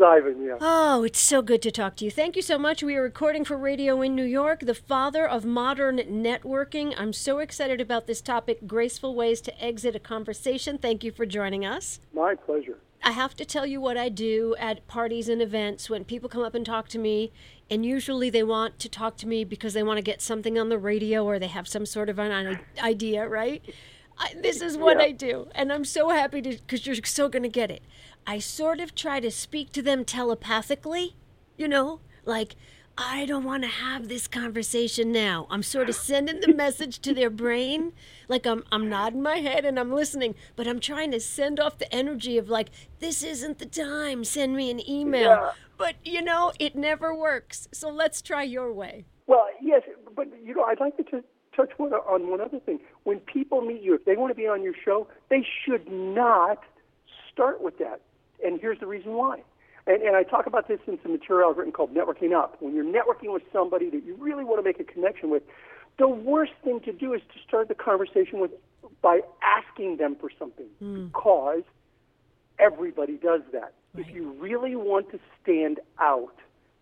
is Ivan, yeah. Oh, it's so good to talk to you. Thank you so much. We are recording for Radio in New York, the father of modern networking. I'm so excited about this topic graceful ways to exit a conversation. Thank you for joining us. My pleasure. I have to tell you what I do at parties and events when people come up and talk to me, and usually they want to talk to me because they want to get something on the radio or they have some sort of an idea, right? I, this is what Yeah. I do, and I'm so happy to because you're so going to get it. I sort of try to speak to them telepathically, you know, like I don't want to have this conversation now. I'm sort of sending the message to their brain, like I'm I'm nodding my head and I'm listening, but I'm trying to send off the energy of like this isn't the time. Send me an email. Yeah. But you know, it never works. So let's try your way. Well, yes, but you know, I'd like to touch one, on one other thing. When people meet you, if they want to be on your show, they should not start with that. And here's the reason why. And, and I talk about this in some material I've written called Networking Up. When you're networking with somebody that you really want to make a connection with, the worst thing to do is to start the conversation with by asking them for something hmm. because everybody does that. If you really want to stand out,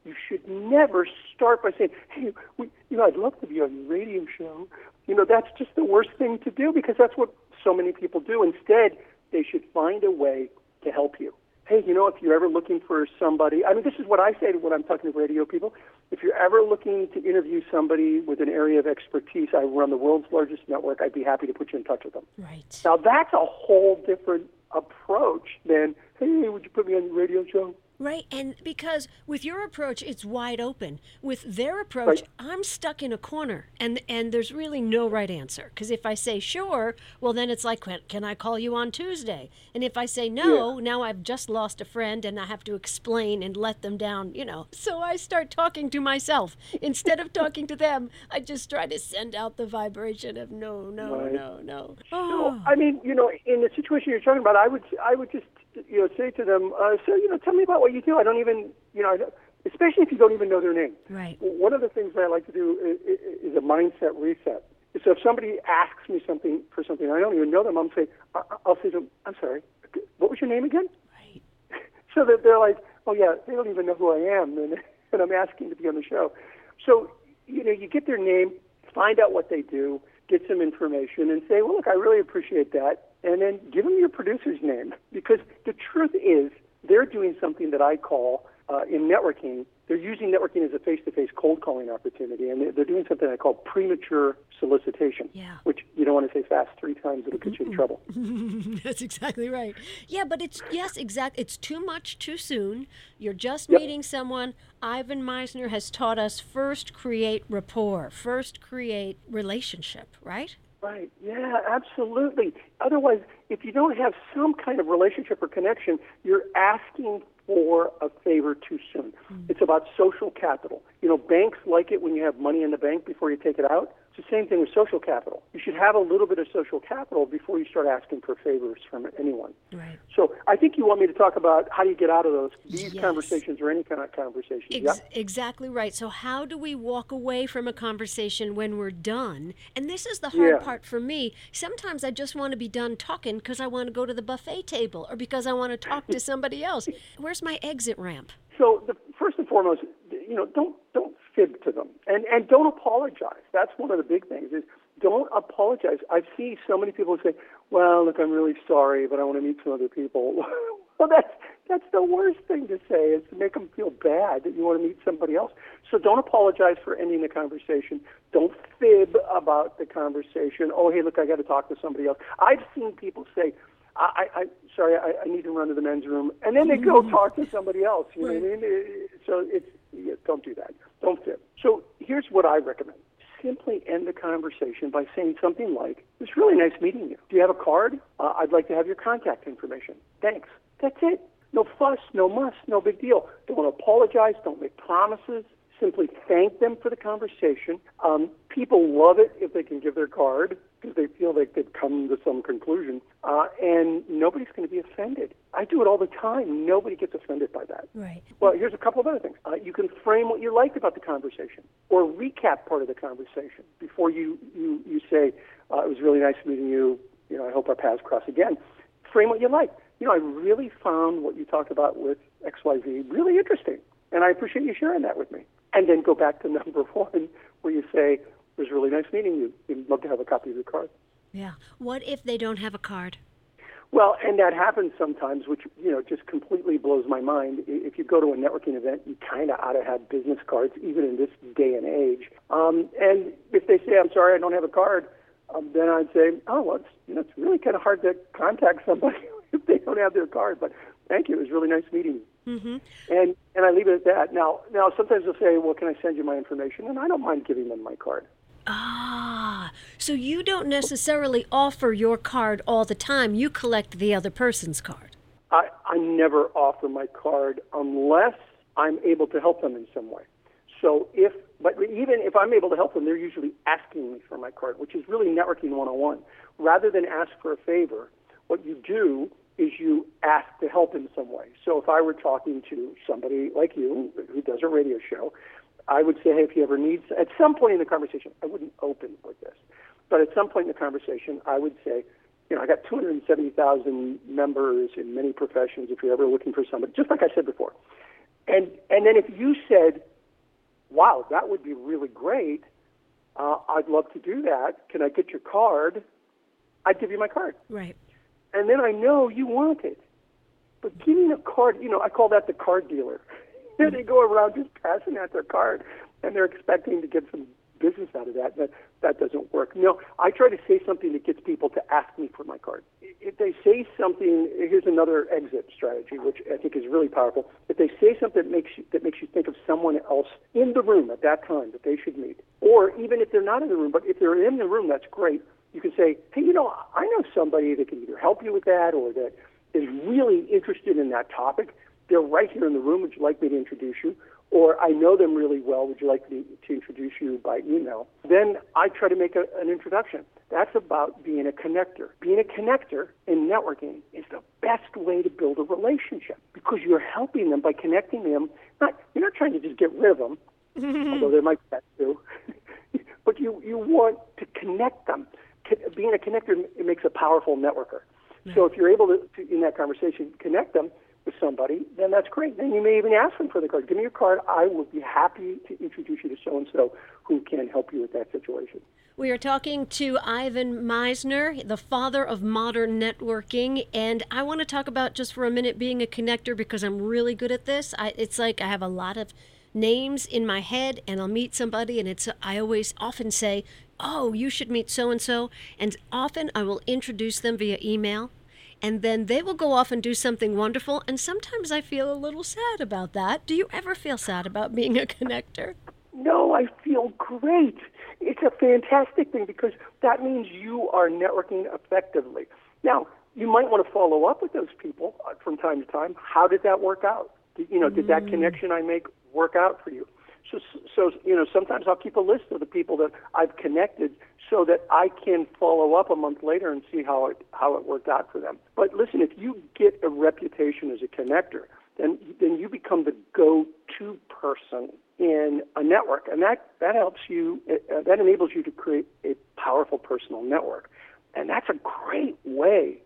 you should never start by saying, "Hey, we, you know, I'd love to be on your radio show." You know, that's just the worst thing to do because that's what so many people do. Instead, they should find a way to help you. Hey, you know, if you're ever looking for somebody, I mean, this is what I say when I'm talking to radio people. If you're ever looking to interview somebody with an area of expertise, I run the world's largest network. I'd be happy to put you in touch with them. Right. Now that's a whole different approach than, hey, would you put me on your radio show? Right, and because with your approach, it's wide open. With their approach, Right. I'm stuck in a corner, and and there's really no right answer. Because if I say sure, well, then it's like, can, I call you on Tuesday? And if I say no, now I've just lost a friend, and I have to explain and let them down. You know, so I start talking to myself instead of talking to them. I just try to send out the vibration of no, no, Right. no, no. Oh, I mean, you know, in the situation you're talking about, I would, I would just, you know, say to them, uh, so, you know, tell me about what you do. I don't even, you know, I don't- especially if you don't even know their name. right. One of the things that I like to do is, is a mindset reset. So if somebody asks me something for something I don't even know them, I'm say, I'll say to them, I'm sorry, what was your name again? Right. so that they're like, oh yeah, they don't even know who I am, and, and I'm asking to be on the show. So you know, you get their name, find out what they do, get some information, and say, well, look, I really appreciate that, and then give them your producer's name. Because the truth is they're doing something that I call uh, in networking. They're using networking as a face-to-face cold calling opportunity, and they're, doing something I call premature solicitation, Yeah. which you don't want to say fast three times; it'll get you in trouble. That's exactly right. Yeah, but it's yes, exact. It's too much too soon. You're just Yep. meeting someone. Ivan Misner has taught us first create rapport, first create relationship, right? Right. Yeah, absolutely. Otherwise, if you don't have some kind of relationship or connection, you're asking for a favor too soon. Hmm. It's about social capital. You know, banks like it when you have money in the bank before you take it out. It's the same thing with social capital. You should have a little bit of social capital before you start asking for favors from anyone. Right. So I think you want me to talk about how do you get out of those these Yes. conversations or any kind of conversation. Ex- yeah. Exactly right. So, how do we walk away from a conversation when we're done? And this is the hard Yeah. part for me. Sometimes I just want to be done talking because I want to go to the buffet table or because I want to talk to somebody else. Where's my exit ramp? So the first and foremost, you know, don't don't fib to them, and and don't apologize. That's one of the big things is don't apologize. I see so many people say, "Well, look, I'm really sorry, but I want to meet some other people." well, that's that's the worst thing to say is to make them feel bad that you want to meet somebody else. So don't apologize for ending the conversation. Don't fib about the conversation. Oh, hey, look, I got to talk to somebody else. I've seen people say. I, I, I sorry, I, I need to run to the men's room, and then they go mm-hmm. talk to somebody else. You know what I mean? So it's don't do that. Don't fib. So here's what I recommend: simply end the conversation by saying something like, "It's really nice meeting you. Do you have a card? Uh, I'd like to have your contact information. Thanks." That's it. No fuss, no muss, no big deal. Don't apologize. Don't make promises. Simply thank them for the conversation. Um, people love it if they can give their card because they feel like they've come to some conclusion, uh, and nobody's going to be offended. I do it all the time. Nobody gets offended by that. Right. Well, here's a couple of other things. Uh, you can frame what you liked about the conversation, or recap part of the conversation before you you you say uh, it was really nice meeting you. You know, I hope our paths cross again. Frame what you liked. you know, I really found what you talked about with XYZ really interesting. And I appreciate you sharing that with me. And then go back to number one, where you say, it was really nice meeting you. We'd love to have a copy of your card. Yeah. What if they don't have a card? Well, and that happens sometimes, which you know just completely blows my mind. If you go to a networking event, you kind of ought to have business cards, even in this day and age. Um, and if they say, "I'm sorry, I don't have a card," um, then I'd say, "Oh, well, it's you know it's really kind of hard to contact somebody if they don't have their card." But thank you, it was really nice meeting you. Mm-hmm. And and I leave it at that. Now now sometimes they'll say, "Well, can I send you my information?" And I don't mind giving them my card. Ah, so you don't necessarily offer your card all the time. You collect the other person's card. I, I never offer my card unless I'm able to help them in some way. So if, but even if I'm able to help them, they're usually asking me for my card, which is really networking 101. Rather than ask for a favor, what you do is you ask to help in some way. So if I were talking to somebody like you who does a radio show, I would say, hey, if you ever need, at some point in the conversation, I wouldn't open with this, but at some point in the conversation, I would say, you know, I got 270,000 members in many professions. If you're ever looking for somebody, just like I said before, and and then if you said, wow, that would be really great, uh, I'd love to do that. Can I get your card? I'd give you my card. Right. And then I know you want it. But giving a card, you know, I call that the card dealer. Hmm. they go around just passing out their card, and they're expecting to get some business out of that. That that doesn't work. No, I try to say something that gets people to ask me for my card. If they say something, here's another exit strategy, which I think is really powerful. If they say something that makes you that makes you think of someone else in the room at that time that they should meet, or even if they're not in the room, but if they're in the room, that's great. You can say, hey, you know, I know somebody that can either help you with that or that is really interested in that topic they're right here in the room. Would you like me to introduce you? Or I know them really well. Would you like me to introduce you by email? Then I try to make a, an introduction. That's about being a connector. Being a connector in networking is the best way to build a relationship because you're helping them by connecting them. Not you're not trying to just get rid of them, although they might be that too. but you you want to connect them. Being a connector it makes a powerful networker. So if you're able to, to in that conversation connect them, with somebody, then that's great. Then you may even ask them for the card. Give me your card. I will be happy to introduce you to so and so who can help you with that situation. We are talking to Ivan Misner, the father of modern networking, and I want to talk about just for a minute being a connector because I'm really good at this. I, it's like I have a lot of names in my head, and I'll meet somebody, and it's I always often say, "Oh, you should meet so and so," and often I will introduce them via email and then they will go off and do something wonderful. And sometimes I feel a little sad about that. Do you ever feel sad about being a connector? No, I feel great. It's a fantastic thing because that means you are networking effectively. Now, you might want to follow up with those people uh, from time to time. How did that work out? Did, you know, did that mm. connection I make work out for you? So, so you know, sometimes I'll keep a list of the people that I've connected so that I can follow up a month later and see how it how it worked out for them. But listen, if you get a reputation as a connector, then then you become the go-to person in a network, and that that helps you. Uh, that enables you to create a powerful personal network, and that's a great way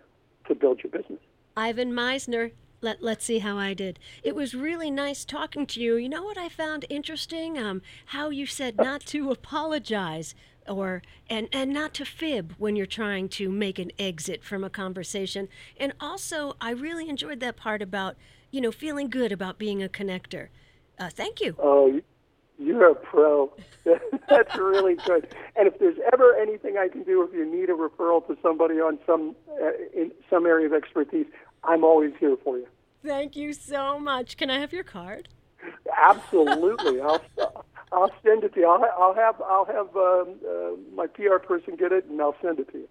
to build your business. Ivan Misner, let, let's see how I did. It was really nice talking to you. You know what I found interesting? Um, how you said not to apologize or and and not to fib when you're trying to make an exit from a conversation. And also, I really enjoyed that part about you know feeling good about being a connector. Uh, thank you. Oh, you're a pro. That's really good. And if there's ever anything I can do, if you need a referral to somebody on some uh, in some area of expertise, I'm always here for you. Thank you so much. Can I have your card? Absolutely. I'll I'll send it to you. I'll, I'll have I'll have um, uh, my PR person get it, and I'll send it to you.